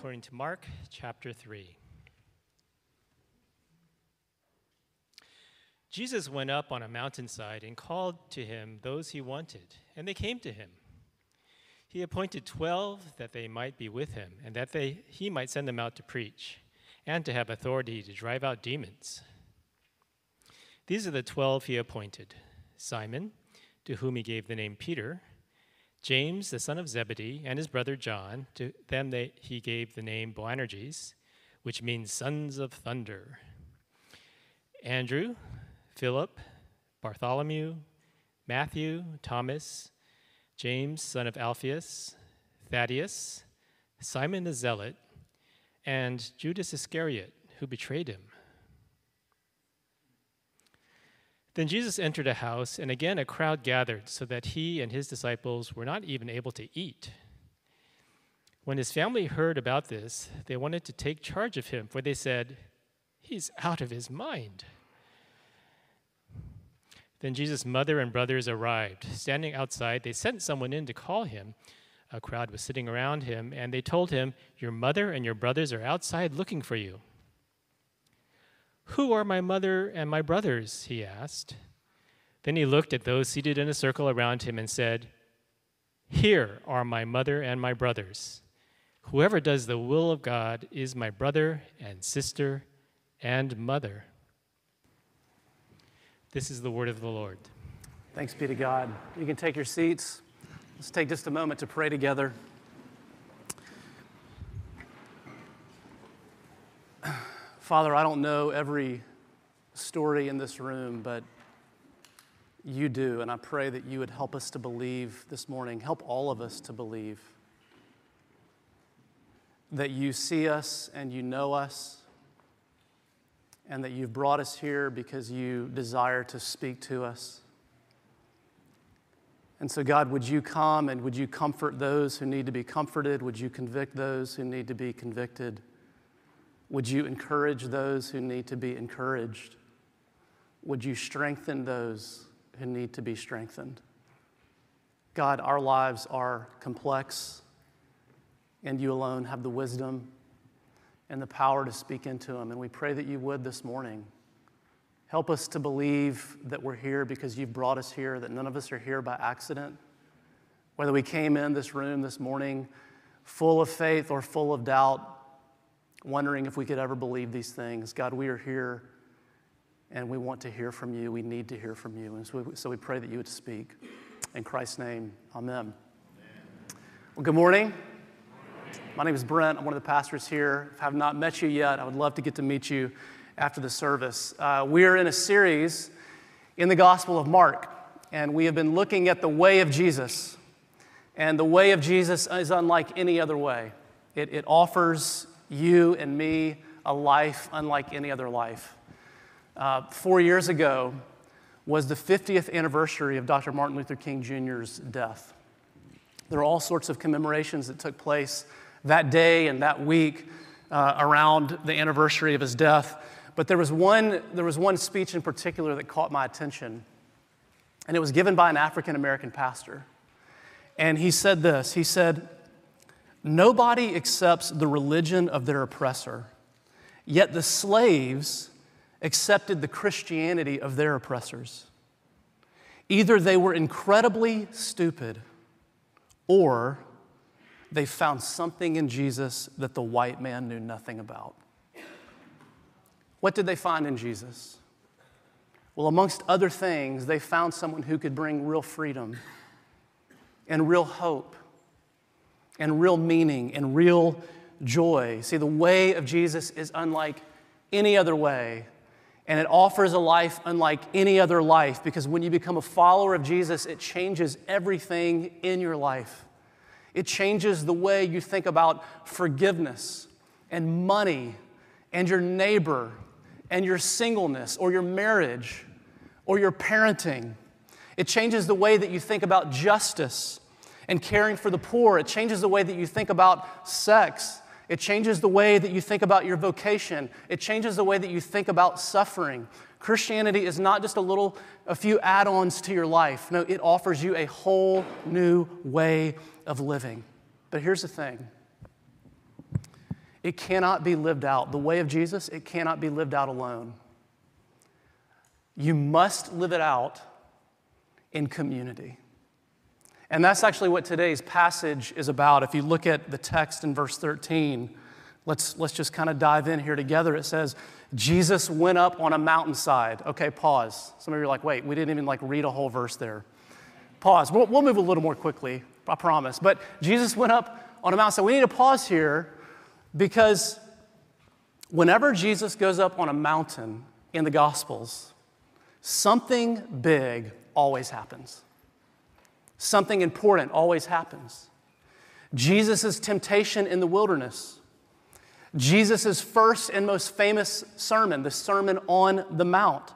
according to Mark, chapter 3. Jesus went up on a mountainside and called to him those he wanted, and they came to him. He appointed twelve that they might be with him, and that they, he might send them out to preach, and to have authority to drive out demons. These are the twelve he appointed Simon, to whom he gave the name Peter, James, the son of Zebedee, and his brother John. To them they, he gave the name Boanerges, which means sons of thunder. Andrew, Philip, Bartholomew, Matthew, Thomas, James, son of Alphaeus, Thaddeus, Simon the Zealot, and Judas Iscariot, who betrayed him. Then Jesus entered a house, and again a crowd gathered, so that he and his disciples were not even able to eat. When his family heard about this, they wanted to take charge of him, for they said, He's out of his mind. Then Jesus' mother and brothers arrived. Standing outside, they sent someone in to call him. A crowd was sitting around him, and they told him, Your mother and your brothers are outside looking for you. Who are my mother and my brothers? he asked. Then he looked at those seated in a circle around him and said, Here are my mother and my brothers. Whoever does the will of God is my brother and sister and mother. This is the word of the Lord. Thanks be to God. You can take your seats. Let's take just a moment to pray together. Father, I don't know every story in this room, but you do. And I pray that you would help us to believe this morning, help all of us to believe that you see us and you know us, and that you've brought us here because you desire to speak to us. And so, God, would you come and would you comfort those who need to be comforted? Would you convict those who need to be convicted? Would you encourage those who need to be encouraged? Would you strengthen those who need to be strengthened? God, our lives are complex, and you alone have the wisdom and the power to speak into them. And we pray that you would this morning. Help us to believe that we're here because you've brought us here, that none of us are here by accident. Whether we came in this room this morning full of faith or full of doubt, wondering if we could ever believe these things, God, we are here and we want to hear from you. We need to hear from you. And so we, so we pray that you would speak. In Christ's name, amen. amen. Well, good morning. My name is Brent. I'm one of the pastors here. If I have not met you yet, I would love to get to meet you after the service. Uh, we are in a series in the Gospel of Mark, and we have been looking at the way of Jesus. And the way of Jesus is unlike any other way, it, it offers you and me a life unlike any other life. Uh, four years ago was the 50th anniversary of Dr. Martin Luther King Jr.'s death. There are all sorts of commemorations that took place that day and that week uh, around the anniversary of his death. But there was, one, there was one speech in particular that caught my attention, and it was given by an African American pastor. And he said this He said, Nobody accepts the religion of their oppressor, yet the slaves accepted the Christianity of their oppressors. Either they were incredibly stupid or they found something in Jesus that the white man knew nothing about. What did they find in Jesus? Well, amongst other things, they found someone who could bring real freedom and real hope and real meaning and real joy. See, the way of Jesus is unlike any other way, and it offers a life unlike any other life because when you become a follower of Jesus, it changes everything in your life. It changes the way you think about forgiveness and money and your neighbor and your singleness or your marriage or your parenting. It changes the way that you think about justice and caring for the poor. It changes the way that you think about sex. It changes the way that you think about your vocation. It changes the way that you think about suffering. Christianity is not just a little, a few add ons to your life. No, it offers you a whole new way of living. But here's the thing it cannot be lived out. The way of Jesus, it cannot be lived out alone. You must live it out in community. And that's actually what today's passage is about. If you look at the text in verse 13, let's, let's just kind of dive in here together. It says, Jesus went up on a mountainside. Okay, pause. Some of you are like, wait, we didn't even like read a whole verse there. Pause. We'll, we'll move a little more quickly, I promise. But Jesus went up on a mountainside. We need to pause here because whenever Jesus goes up on a mountain in the Gospels, something big always happens. Something important always happens. Jesus' temptation in the wilderness, Jesus' first and most famous sermon, the Sermon on the Mount,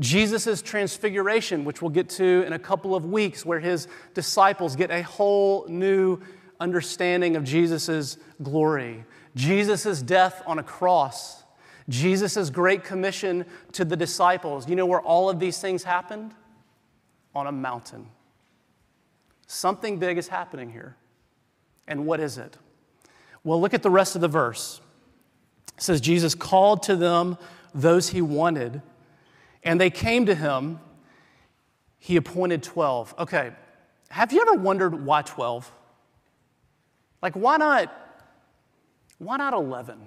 Jesus' transfiguration, which we'll get to in a couple of weeks, where his disciples get a whole new understanding of Jesus' glory, Jesus' death on a cross, Jesus' great commission to the disciples. You know where all of these things happened? On a mountain. Something big is happening here. And what is it? Well, look at the rest of the verse. It says, Jesus called to them those he wanted, and they came to him. He appointed 12. Okay, have you ever wondered why 12? Like, why not, why not 11?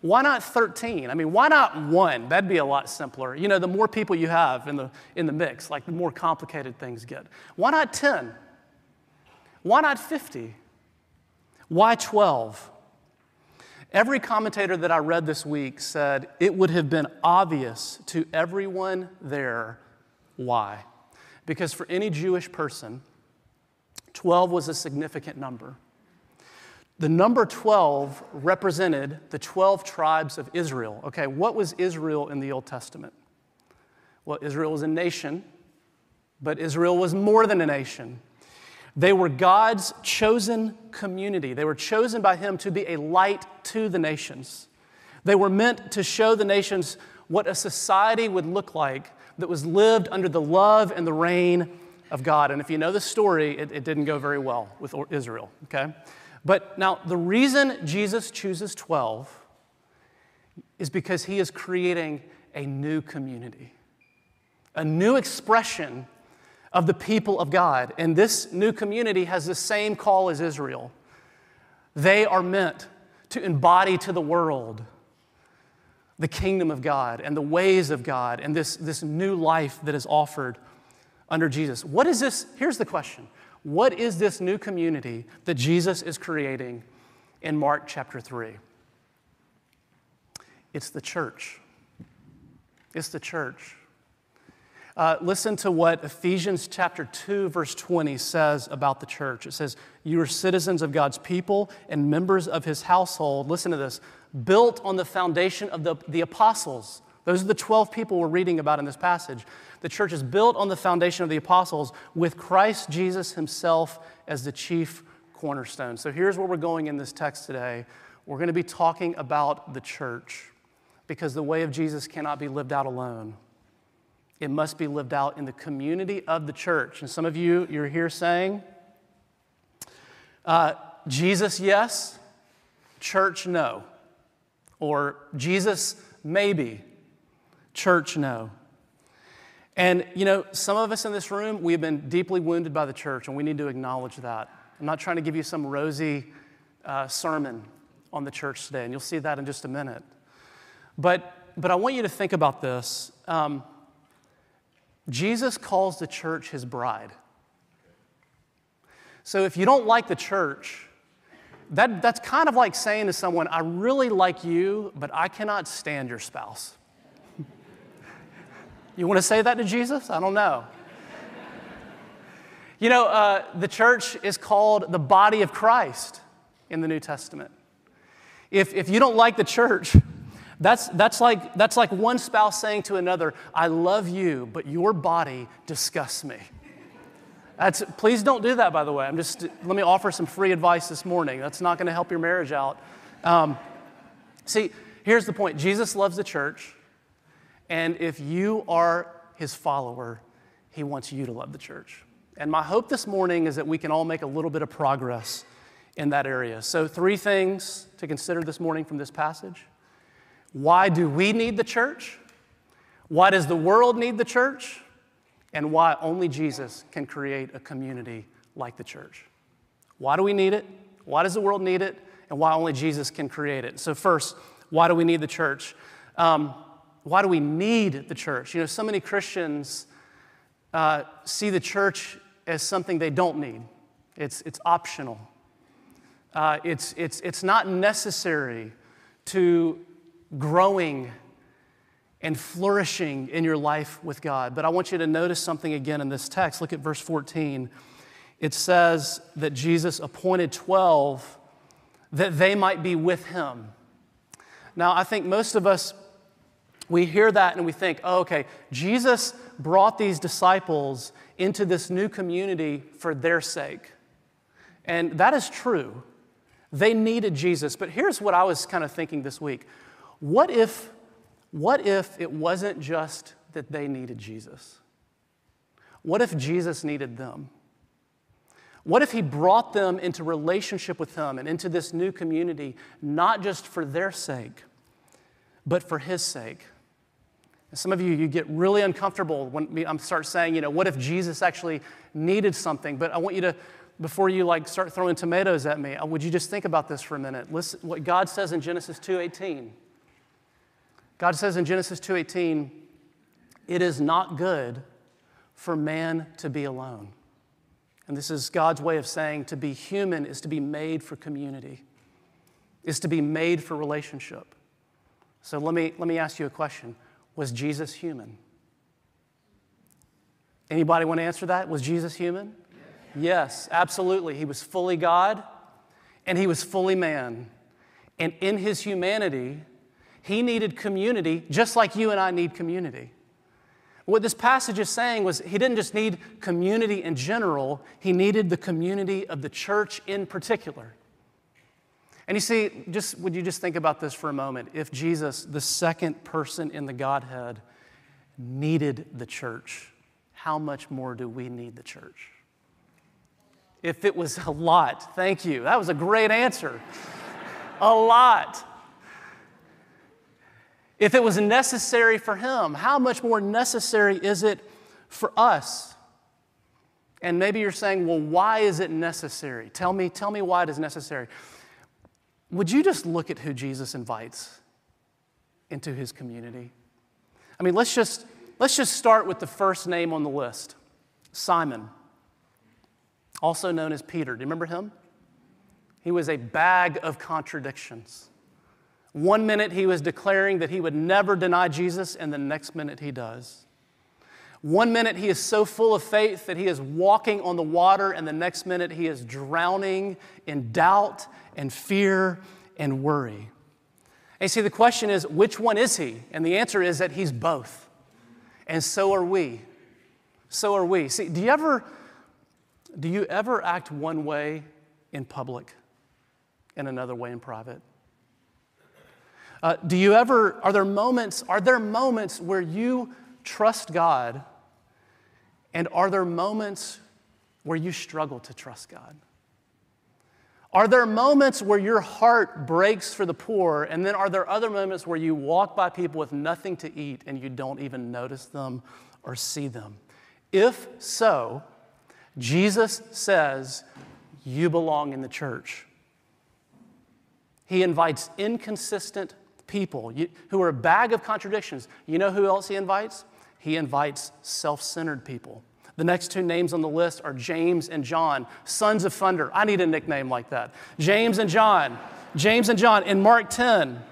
Why not 13? I mean, why not one? That'd be a lot simpler. You know, the more people you have in the, in the mix, like the more complicated things get. Why not 10? Why not 50? Why 12? Every commentator that I read this week said it would have been obvious to everyone there why. Because for any Jewish person, 12 was a significant number. The number 12 represented the 12 tribes of Israel. Okay, what was Israel in the Old Testament? Well, Israel was a nation, but Israel was more than a nation. They were God's chosen community. They were chosen by Him to be a light to the nations. They were meant to show the nations what a society would look like that was lived under the love and the reign of God. And if you know the story, it, it didn't go very well with Israel, okay? But now, the reason Jesus chooses 12 is because he is creating a new community, a new expression of the people of God. And this new community has the same call as Israel. They are meant to embody to the world the kingdom of God and the ways of God and this, this new life that is offered under Jesus. What is this? Here's the question what is this new community that Jesus is creating in Mark chapter 3? It's the church. It's the church. Uh, listen to what Ephesians chapter 2, verse 20 says about the church. It says, You are citizens of God's people and members of his household. Listen to this built on the foundation of the, the apostles. Those are the 12 people we're reading about in this passage. The church is built on the foundation of the apostles with Christ Jesus himself as the chief cornerstone. So here's where we're going in this text today. We're going to be talking about the church because the way of Jesus cannot be lived out alone. It must be lived out in the community of the church. And some of you, you're here saying, uh, Jesus, yes, church, no. Or Jesus, maybe, church, no. And, you know, some of us in this room, we have been deeply wounded by the church, and we need to acknowledge that. I'm not trying to give you some rosy uh, sermon on the church today, and you'll see that in just a minute. But, but I want you to think about this. Um, Jesus calls the church his bride. So if you don't like the church, that, that's kind of like saying to someone, I really like you, but I cannot stand your spouse. You want to say that to Jesus? I don't know. You know, uh, the church is called the body of Christ in the New Testament. If, if you don't like the church, that's, that's, like, that's like one spouse saying to another, I love you, but your body disgusts me. That's, please don't do that, by the way. I'm just, let me offer some free advice this morning. That's not going to help your marriage out. Um, see, here's the point Jesus loves the church, and if you are his follower, he wants you to love the church. And my hope this morning is that we can all make a little bit of progress in that area. So, three things to consider this morning from this passage. Why do we need the church? Why does the world need the church? and why only Jesus can create a community like the church. Why do we need it? Why does the world need it? And why only Jesus can create it? So, first, why do we need the church? Um, why do we need the church? You know, so many Christians uh, see the church as something they don't need, it's, it's optional. Uh, it's, it's, it's not necessary to growing and flourishing in your life with God. But I want you to notice something again in this text. Look at verse 14. It says that Jesus appointed 12 that they might be with him. Now, I think most of us, we hear that and we think, oh, okay, Jesus brought these disciples into this new community for their sake. And that is true. They needed Jesus. But here's what I was kind of thinking this week what if what if it wasn't just that they needed Jesus? What if Jesus needed them? What if he brought them into relationship with him and into this new community, not just for their sake, but for his sake? Some of you, you get really uncomfortable when I start saying, you know, what if Jesus actually needed something? But I want you to, before you like start throwing tomatoes at me, uh, would you just think about this for a minute? Listen, what God says in Genesis 2:18. God says in Genesis 2:18, "It is not good for man to be alone." And this is God's way of saying to be human is to be made for community, is to be made for relationship. So let me, let me ask you a question. Was Jesus human? Anybody want to answer that? Was Jesus human? Yes, yes absolutely. He was fully God and he was fully man. And in his humanity, he needed community just like you and I need community. What this passage is saying was he didn't just need community in general, he needed the community of the church in particular. And you see, just would you just think about this for a moment? If Jesus, the second person in the Godhead, needed the church, how much more do we need the church? If it was a lot, thank you. That was a great answer. a lot. If it was necessary for him, how much more necessary is it for us? And maybe you're saying, well, why is it necessary? Tell me, tell me why it is necessary. Would you just look at who Jesus invites into his community? I mean, let's just, let's just start with the first name on the list Simon, also known as Peter. Do you remember him? He was a bag of contradictions. One minute he was declaring that he would never deny Jesus, and the next minute he does. One minute he is so full of faith that he is walking on the water, and the next minute he is drowning in doubt and fear and worry. And you see, the question is, which one is he? And the answer is that he's both. And so are we. So are we. See, do you ever, do you ever act one way in public and another way in private? Uh, do you ever, are there moments, are there moments where you trust God and are there moments where you struggle to trust God? Are there moments where your heart breaks for the poor, and then are there other moments where you walk by people with nothing to eat and you don't even notice them or see them? If so, Jesus says you belong in the church. He invites inconsistent people who are a bag of contradictions. You know who else he invites? He invites self centered people. The next two names on the list are James and John, sons of thunder. I need a nickname like that. James and John. James and John. In Mark 10,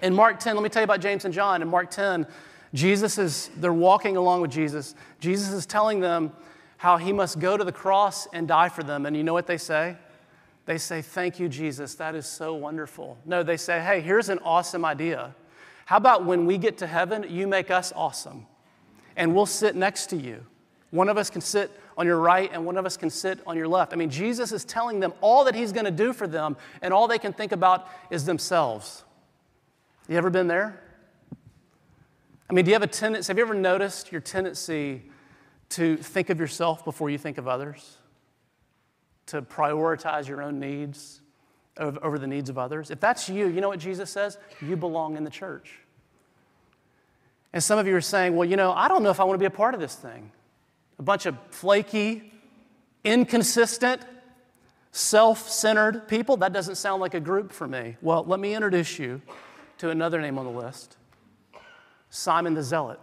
in Mark 10, let me tell you about James and John. In Mark 10, Jesus is, they're walking along with Jesus. Jesus is telling them how he must go to the cross and die for them. And you know what they say? They say, Thank you, Jesus. That is so wonderful. No, they say, Hey, here's an awesome idea. How about when we get to heaven, you make us awesome and we'll sit next to you? One of us can sit on your right and one of us can sit on your left. I mean, Jesus is telling them all that he's going to do for them, and all they can think about is themselves. You ever been there? I mean, do you have a tendency, have you ever noticed your tendency to think of yourself before you think of others? To prioritize your own needs over the needs of others? If that's you, you know what Jesus says? You belong in the church. And some of you are saying, well, you know, I don't know if I want to be a part of this thing. A bunch of flaky, inconsistent, self centered people, that doesn't sound like a group for me. Well, let me introduce you to another name on the list Simon the Zealot.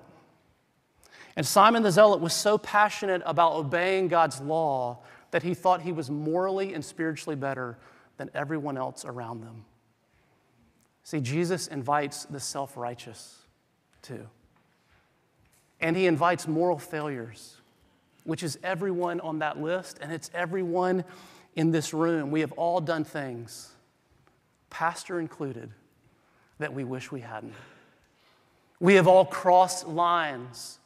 And Simon the Zealot was so passionate about obeying God's law that he thought he was morally and spiritually better than everyone else around them. See, Jesus invites the self righteous too. And he invites moral failures, which is everyone on that list, and it's everyone in this room. We have all done things, pastor included, that we wish we hadn't. We have all crossed lines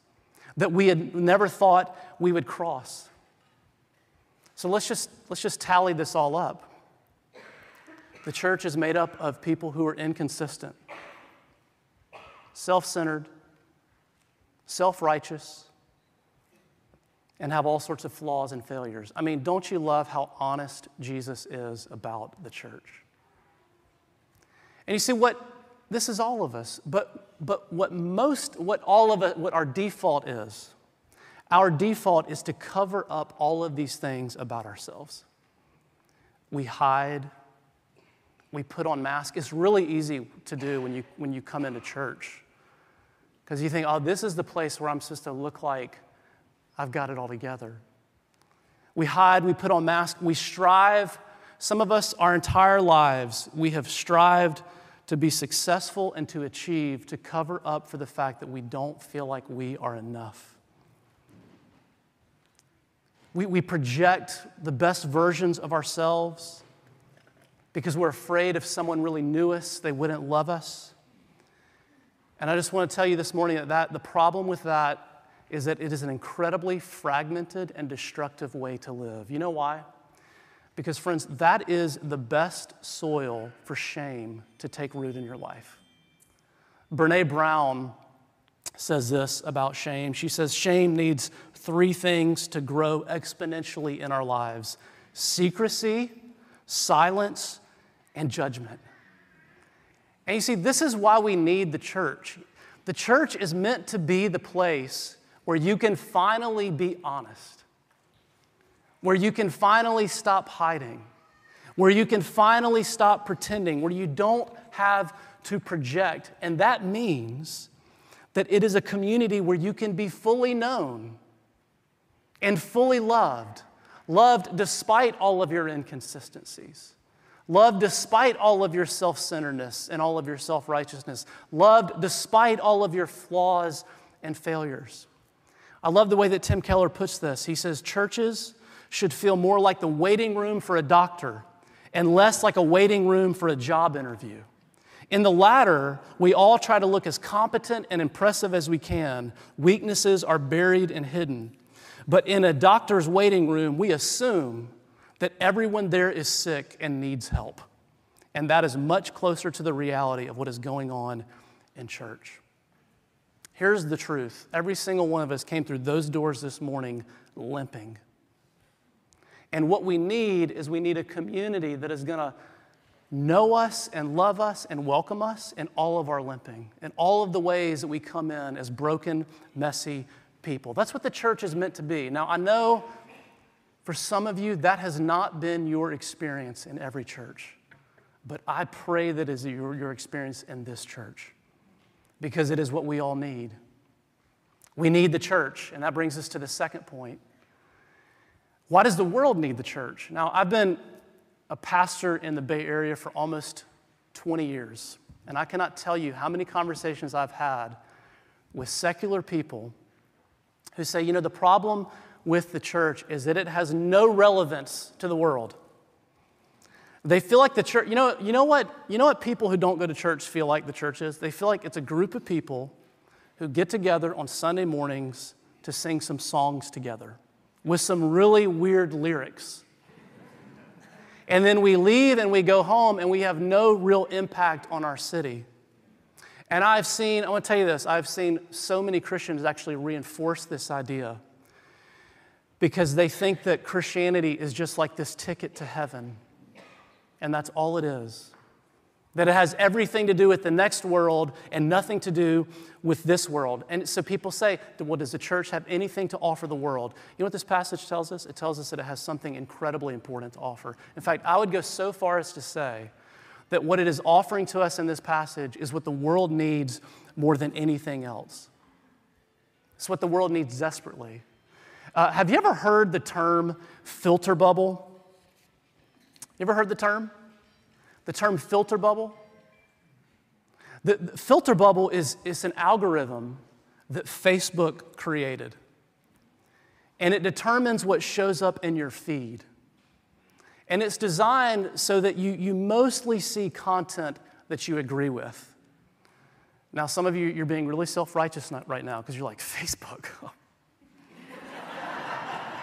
that we had never thought we would cross. So let's just, let's just tally this all up. The church is made up of people who are inconsistent, self centered, self righteous, and have all sorts of flaws and failures. I mean, don't you love how honest Jesus is about the church? And you see what this is all of us, but but what most what all of it what our default is our default is to cover up all of these things about ourselves. We hide, we put on masks. It's really easy to do when you, when you come into church because you think, oh, this is the place where I'm supposed to look like I've got it all together. We hide, we put on masks, we strive. Some of us, our entire lives, we have strived to be successful and to achieve, to cover up for the fact that we don't feel like we are enough. We, we project the best versions of ourselves because we're afraid if someone really knew us, they wouldn't love us. And I just want to tell you this morning that, that the problem with that is that it is an incredibly fragmented and destructive way to live. You know why? Because, friends, that is the best soil for shame to take root in your life. Brene Brown says this about shame. She says, Shame needs three things to grow exponentially in our lives secrecy, silence, and judgment. And you see, this is why we need the church. The church is meant to be the place where you can finally be honest where you can finally stop hiding, where you can finally stop pretending, where you don't have to project. And that means that it is a community where you can be fully known and fully loved, loved despite all of your inconsistencies. Loved despite all of your self centeredness and all of your self righteousness. Loved despite all of your flaws and failures. I love the way that Tim Keller puts this. He says, Churches should feel more like the waiting room for a doctor and less like a waiting room for a job interview. In the latter, we all try to look as competent and impressive as we can. Weaknesses are buried and hidden. But in a doctor's waiting room, we assume that everyone there is sick and needs help. And that is much closer to the reality of what is going on in church. Here's the truth every single one of us came through those doors this morning limping. And what we need is we need a community that is going to know us and love us and welcome us in all of our limping, in all of the ways that we come in as broken, messy people. That's what the church is meant to be. Now, I know for some of you that has not been your experience in every church, but I pray that is your, your experience in this church because it is what we all need. We need the church, and that brings us to the second point. Why does the world need the church? Now, I've been a pastor in the Bay Area for almost 20 years, and I cannot tell you how many conversations I've had with secular people who say, you know, the problem with the church is that it has no relevance to the world. They feel like the church, you know, you know what, you know what people who don't go to church feel like the church is? They feel like it's a group of people who get together on Sunday mornings to sing some songs together with some really weird lyrics. And then we leave and we go home and we have no real impact on our city. And I've seen, I want to tell you this, I've seen so many Christians actually reinforce this idea because they think that Christianity is just like this ticket to heaven and that's all it is. That it has everything to do with the next world and nothing to do with this world. And so people say, well, does the church have anything to offer the world? You know what this passage tells us? It tells us that it has something incredibly important to offer. In fact, I would go so far as to say that what it is offering to us in this passage is what the world needs more than anything else. It's what the world needs desperately. Uh, have you ever heard the term filter bubble? You ever heard the term? The term filter bubble? The, the filter bubble is, is an algorithm that Facebook created. And it determines what shows up in your feed. And it's designed so that you, you mostly see content that you agree with. Now, some of you, you're being really self righteous right now because you're like, Facebook.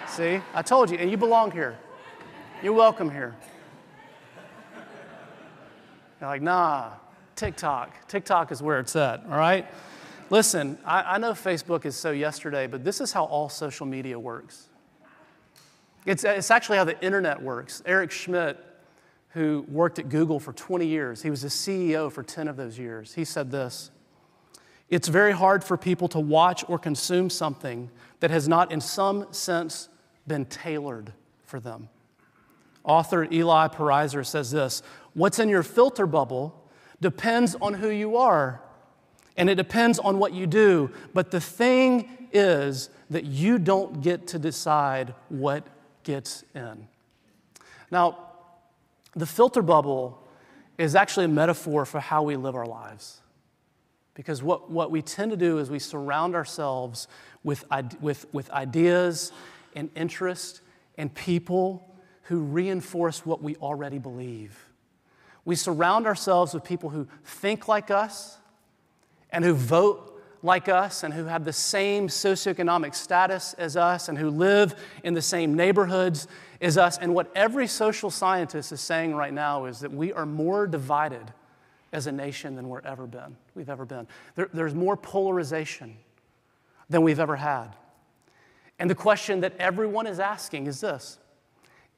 see, I told you, and you belong here. You're welcome here. You're like, nah, TikTok. TikTok is where it's at, all right? Listen, I, I know Facebook is so yesterday, but this is how all social media works. It's, it's actually how the internet works. Eric Schmidt, who worked at Google for 20 years, he was the CEO for 10 of those years. He said this It's very hard for people to watch or consume something that has not, in some sense, been tailored for them. Author Eli Pariser says this What's in your filter bubble depends on who you are, and it depends on what you do. But the thing is that you don't get to decide what gets in. Now, the filter bubble is actually a metaphor for how we live our lives. Because what, what we tend to do is we surround ourselves with, with, with ideas and interests and people who reinforce what we already believe. We surround ourselves with people who think like us and who vote like us and who have the same socioeconomic status as us and who live in the same neighborhoods as us. And what every social scientist is saying right now is that we are more divided as a nation than we're ever been, we've ever been. There, there's more polarization than we've ever had. And the question that everyone is asking is this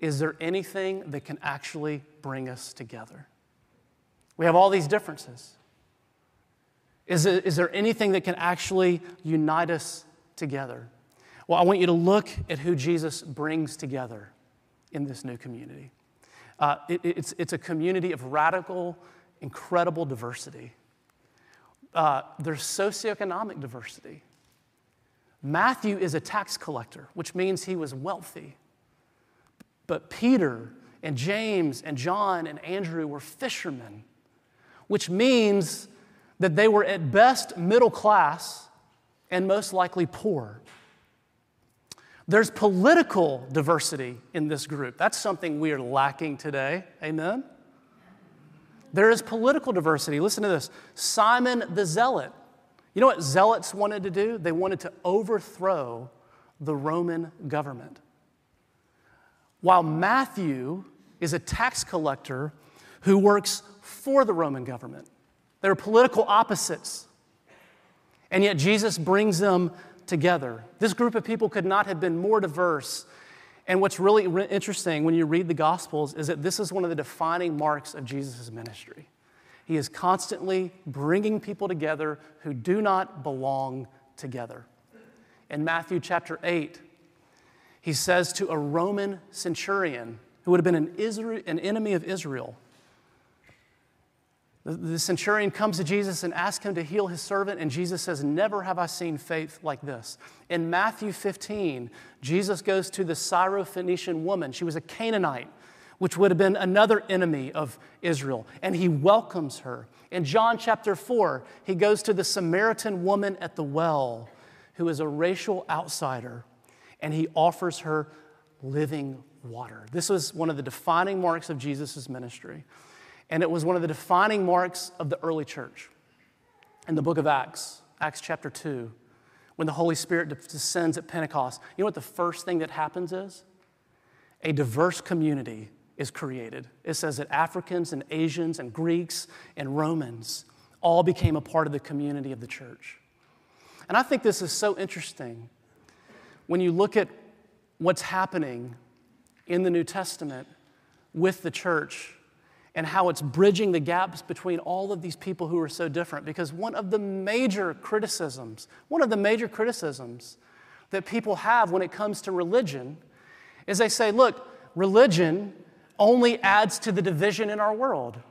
Is there anything that can actually bring us together? We have all these differences. Is, it, is there anything that can actually unite us together? Well, I want you to look at who Jesus brings together in this new community. Uh, it, it's, it's a community of radical, incredible diversity. Uh, there's socioeconomic diversity. Matthew is a tax collector, which means he was wealthy. But Peter and James and John and Andrew were fishermen which means that they were at best middle class and most likely poor. There's political diversity in this group. That's something we are lacking today. Amen? There is political diversity. Listen to this Simon the Zealot. You know what zealots wanted to do? They wanted to overthrow the Roman government. While Matthew is a tax collector who works for the Roman government. They were political opposites. And yet Jesus brings them together. This group of people could not have been more diverse. And what's really re- interesting when you read the Gospels is that this is one of the defining marks of Jesus' ministry. He is constantly bringing people together who do not belong together. In Matthew chapter 8, he says to a Roman centurion who would have been an, an enemy of Israel, the centurion comes to Jesus and asks him to heal his servant, and Jesus says, Never have I seen faith like this. In Matthew 15, Jesus goes to the Syrophoenician woman. She was a Canaanite, which would have been another enemy of Israel, and he welcomes her. In John chapter 4, he goes to the Samaritan woman at the well, who is a racial outsider, and he offers her living water. This was one of the defining marks of Jesus' ministry, and it was one of the defining marks of the early church. In the book of Acts, Acts chapter 2, when the Holy Spirit descends at Pentecost, you know what the first thing that happens is? A diverse community is created. It says that Africans and Asians and Greeks and Romans all became a part of the community of the church. And I think this is so interesting when you look at what's happening in the New Testament with the church and how it's bridging the gaps between all of these people who are so different. Because one of the major criticisms, one of the major criticisms that people have when it comes to religion is they say, look, religion only adds to the division in our world. Have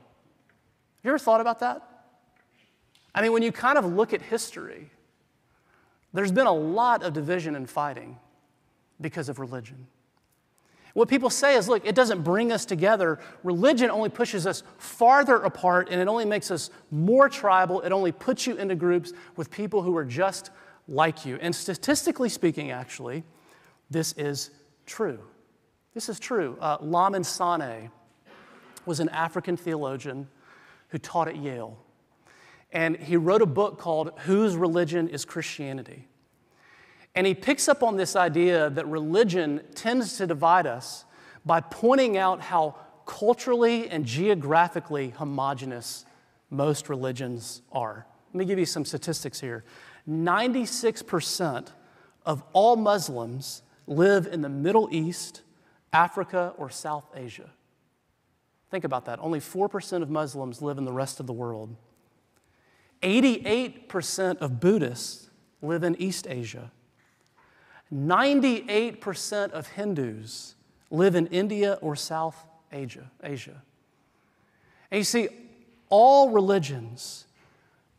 you ever thought about that? I mean, when you kind of look at history, there's been a lot of division and fighting because of religion. What people say is look, it doesn't bring us together. Religion only pushes us farther apart and it only makes us more tribal. It only puts you into groups with people who are just like you. And statistically speaking, actually, this is true. This is true. Uh, Lamin Sanneh was an African theologian who taught at Yale. And he wrote a book called Whose Religion is Christianity? And he picks up on this idea that religion tends to divide us by pointing out how culturally and geographically homogenous most religions are. Let me give you some statistics here 96% of all Muslims live in the Middle East, Africa, or South Asia. Think about that. Only 4% of Muslims live in the rest of the world. 88% of Buddhists live in East Asia. 98% of Hindus live in India or South Asia. Asia. And you see, all religions,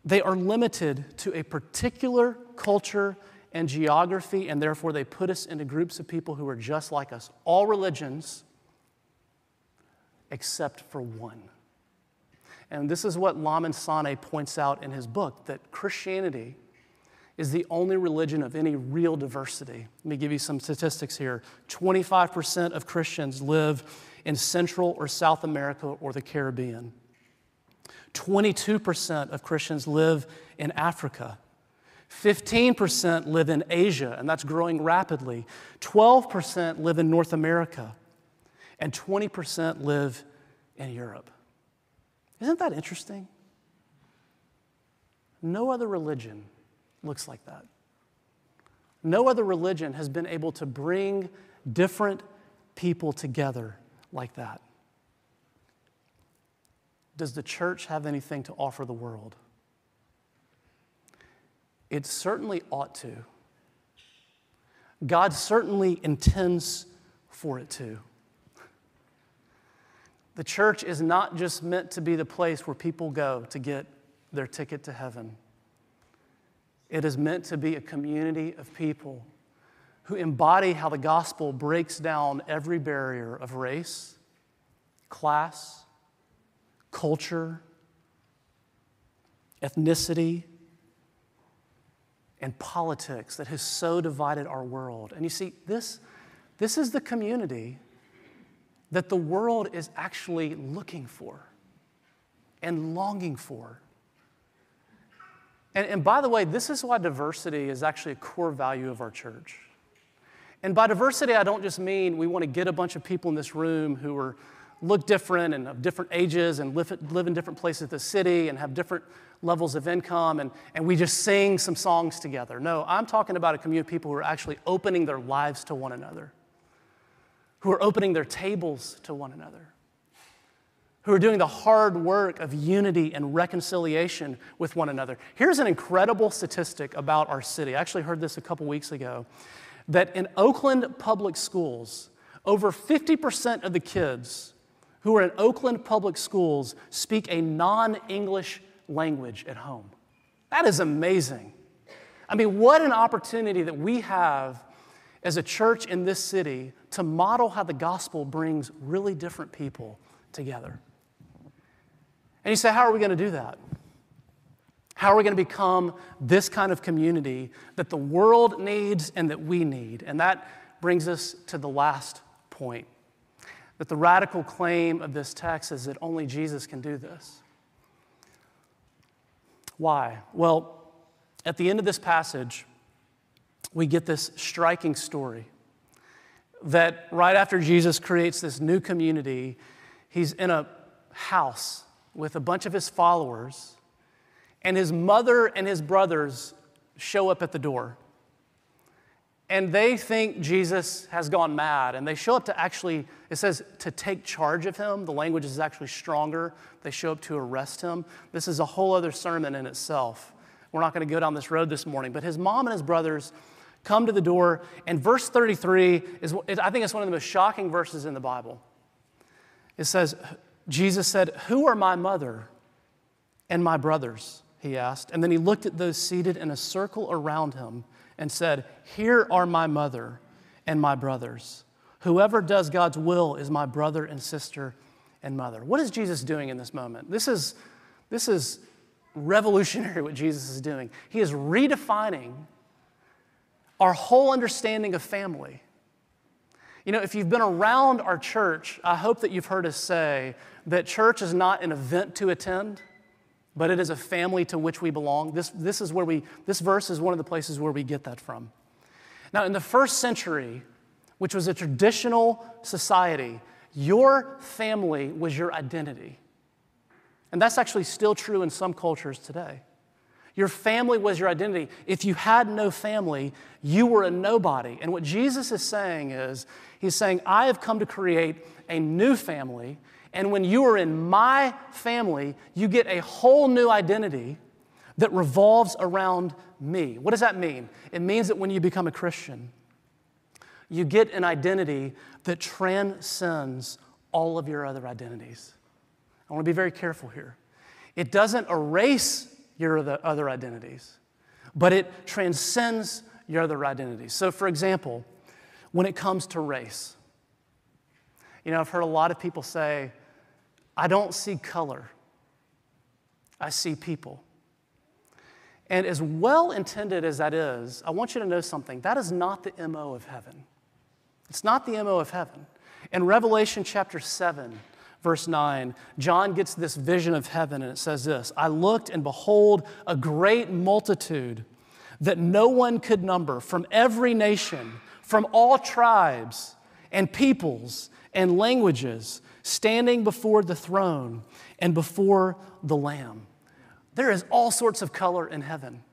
they are limited to a particular culture and geography, and therefore they put us into groups of people who are just like us. All religions, except for one. And this is what Lamin Sanneh points out in his book that Christianity is the only religion of any real diversity. Let me give you some statistics here 25% of Christians live in Central or South America or the Caribbean. 22% of Christians live in Africa. 15% live in Asia, and that's growing rapidly. 12% live in North America, and 20% live in Europe. Isn't that interesting? No other religion looks like that. No other religion has been able to bring different people together like that. Does the church have anything to offer the world? It certainly ought to. God certainly intends for it to. The church is not just meant to be the place where people go to get their ticket to heaven. It is meant to be a community of people who embody how the gospel breaks down every barrier of race, class, culture, ethnicity, and politics that has so divided our world. And you see, this, this is the community that the world is actually looking for and longing for. And, and by the way, this is why diversity is actually a core value of our church. And by diversity, I don't just mean we want to get a bunch of people in this room who are look different and of different ages and live, live in different places of the city and have different levels of income and, and we just sing some songs together. No, I'm talking about a community of people who are actually opening their lives to one another, who are opening their tables to one another, who are doing the hard work of unity and reconciliation with one another. Here's an incredible statistic about our city. I actually heard this a couple weeks ago that in Oakland public schools, over 50% of the kids who are in Oakland public schools speak a non English language at home. That is amazing. I mean, what an opportunity that we have as a church in this city to model how the gospel brings really different people together. And you say, how are we going to do that? How are we going to become this kind of community that the world needs and that we need? And that brings us to the last point that the radical claim of this text is that only Jesus can do this. Why? Well, at the end of this passage, we get this striking story that right after Jesus creates this new community, he's in a house with a bunch of his followers, and his mother and his brothers show up at the door. And they think Jesus has gone mad, and they show up to actually, it says to take charge of him. The language is actually stronger. They show up to arrest him. This is a whole other sermon in itself. We're not going to go down this road this morning, but his mom and his brothers come to the door, and verse 33 is, I think it's one of the most shocking verses in the Bible. It says, Jesus said, Who are my mother and my brothers? He asked. And then he looked at those seated in a circle around him and said, Here are my mother and my brothers. Whoever does God's will is my brother and sister and mother. What is Jesus doing in this moment? This is, this is revolutionary what Jesus is doing. He is redefining our whole understanding of family. You know, if you've been around our church, I hope that you've heard us say that church is not an event to attend but it is a family to which we belong. This, this, is where we, this verse is one of the places where we get that from. Now, in the first century, which was a traditional society, your family was your identity. And that's actually still true in some cultures today. Your family was your identity. If you had no family, you were a nobody. And what Jesus is saying is, He's saying, I have come to create a new family and when you are in my family, you get a whole new identity that revolves around me. What does that mean? It means that when you become a Christian, you get an identity that transcends all of your other identities. I want to be very careful here. It doesn't erase your other identities, but it transcends your other identities. So, for example, when it comes to race, you know, I've heard a lot of people say, I don't see color, I see people. And as well intended as that is, I want you to know something. That is not the MO of heaven. It's not the MO of heaven. In Revelation chapter 7, verse 9, John gets this vision of heaven, and it says this I looked, and behold, a great multitude that no one could number from every nation, from all tribes and peoples and languages standing before the throne and before the Lamb. There is all sorts of color in heaven.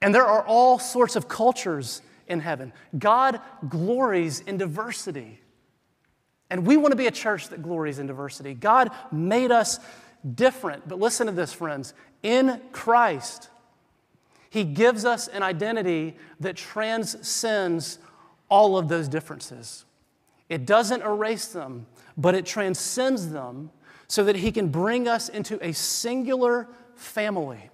And there are all sorts of cultures in heaven. God glories in diversity. And we want to be a church that glories in diversity. God made us different. But listen to this, friends. In Christ, He gives us an identity that transcends all of those differences. It doesn't erase them, but it transcends them so that He can bring us into a singular family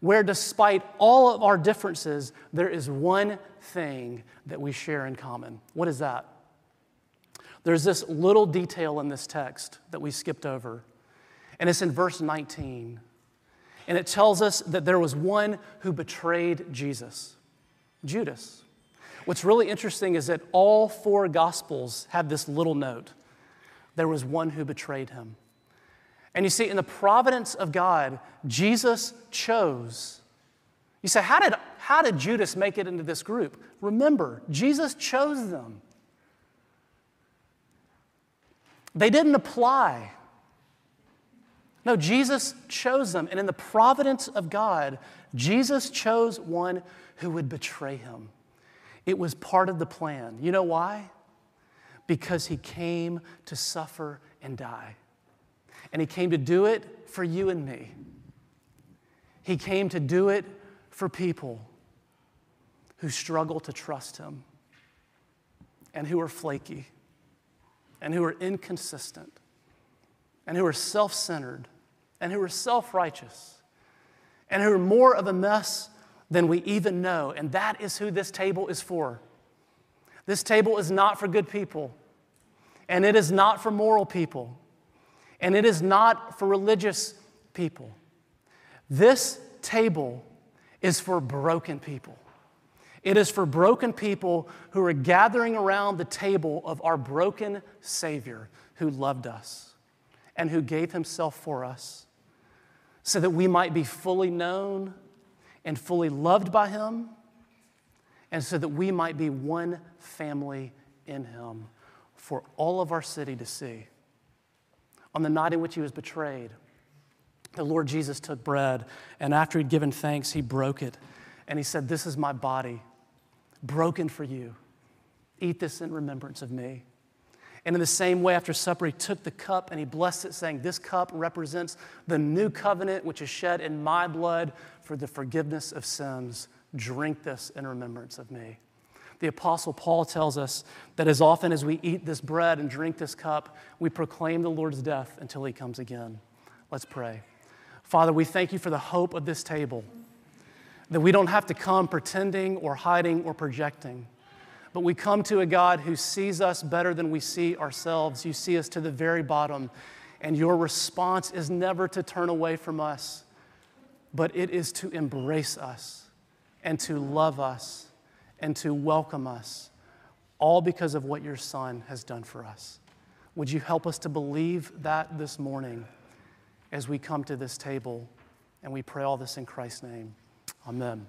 where, despite all of our differences, there is one thing that we share in common. What is that? There's this little detail in this text that we skipped over, and it's in verse 19. And it tells us that there was one who betrayed Jesus Judas. What's really interesting is that all four Gospels have this little note there was one who betrayed him. And you see, in the providence of God, Jesus chose. You say, how did, how did Judas make it into this group? Remember, Jesus chose them. They didn't apply. No, Jesus chose them. And in the providence of God, Jesus chose one who would betray him. It was part of the plan. You know why? Because he came to suffer and die. And he came to do it for you and me. He came to do it for people who struggle to trust him and who are flaky and who are inconsistent and who are self centered and who are self righteous and who are more of a mess than we even know. And that is who this table is for. This table is not for good people, and it is not for moral people, and it is not for religious people. This table is for broken people. It is for broken people who are gathering around the table of our broken Savior who loved us and who gave himself for us so that we might be fully known and fully loved by him and so that we might be one family in him for all of our city to see. On the night in which he was betrayed, the Lord Jesus took bread, and after he'd given thanks, he broke it. And he said, This is my body, broken for you. Eat this in remembrance of me. And in the same way, after supper, he took the cup and he blessed it, saying, This cup represents the new covenant which is shed in my blood for the forgiveness of sins. Drink this in remembrance of me. The Apostle Paul tells us that as often as we eat this bread and drink this cup, we proclaim the Lord's death until he comes again. Let's pray. Father, we thank you for the hope of this table, that we don't have to come pretending or hiding or projecting, but we come to a God who sees us better than we see ourselves. You see us to the very bottom, and your response is never to turn away from us, but it is to embrace us and to love us and to welcome us, all because of what your Son has done for us. Would you help us to believe that this morning? as we come to this table. And we pray all this in Christ's name. Amen.